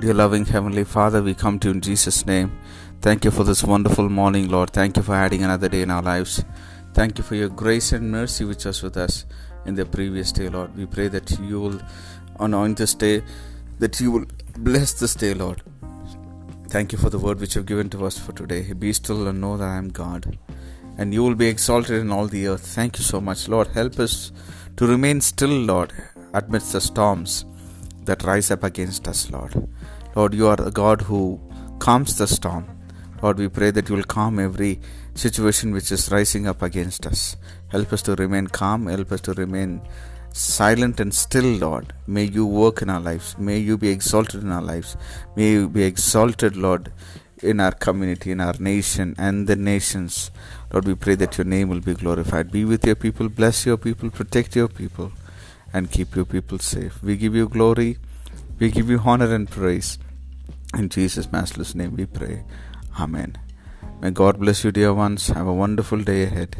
Dear loving Heavenly Father, we come to you in Jesus' name. Thank you for this wonderful morning, Lord. Thank you for adding another day in our lives. Thank you for your grace and mercy which was with us in the previous day, Lord. We pray that you will anoint this day, that you will bless this day, Lord. Thank you for the word which you have given to us for today. Be still and know that I am God. And you will be exalted in all the earth. Thank you so much, Lord. Help us to remain still, Lord, amidst the storms that rise up against us, Lord. Lord, you are the God who calms the storm. Lord, we pray that you will calm every situation which is rising up against us. Help us to remain calm. Help us to remain silent and still, Lord. May you work in our lives. May you be exalted in our lives. May you be exalted, Lord, in our community, in our nation, and the nations. Lord, we pray that your name will be glorified. Be with your people, bless your people, protect your people, and keep your people safe. We give you glory, we give you honor and praise. In Jesus' matchless name we pray. Amen. May God bless you, dear ones. Have a wonderful day ahead.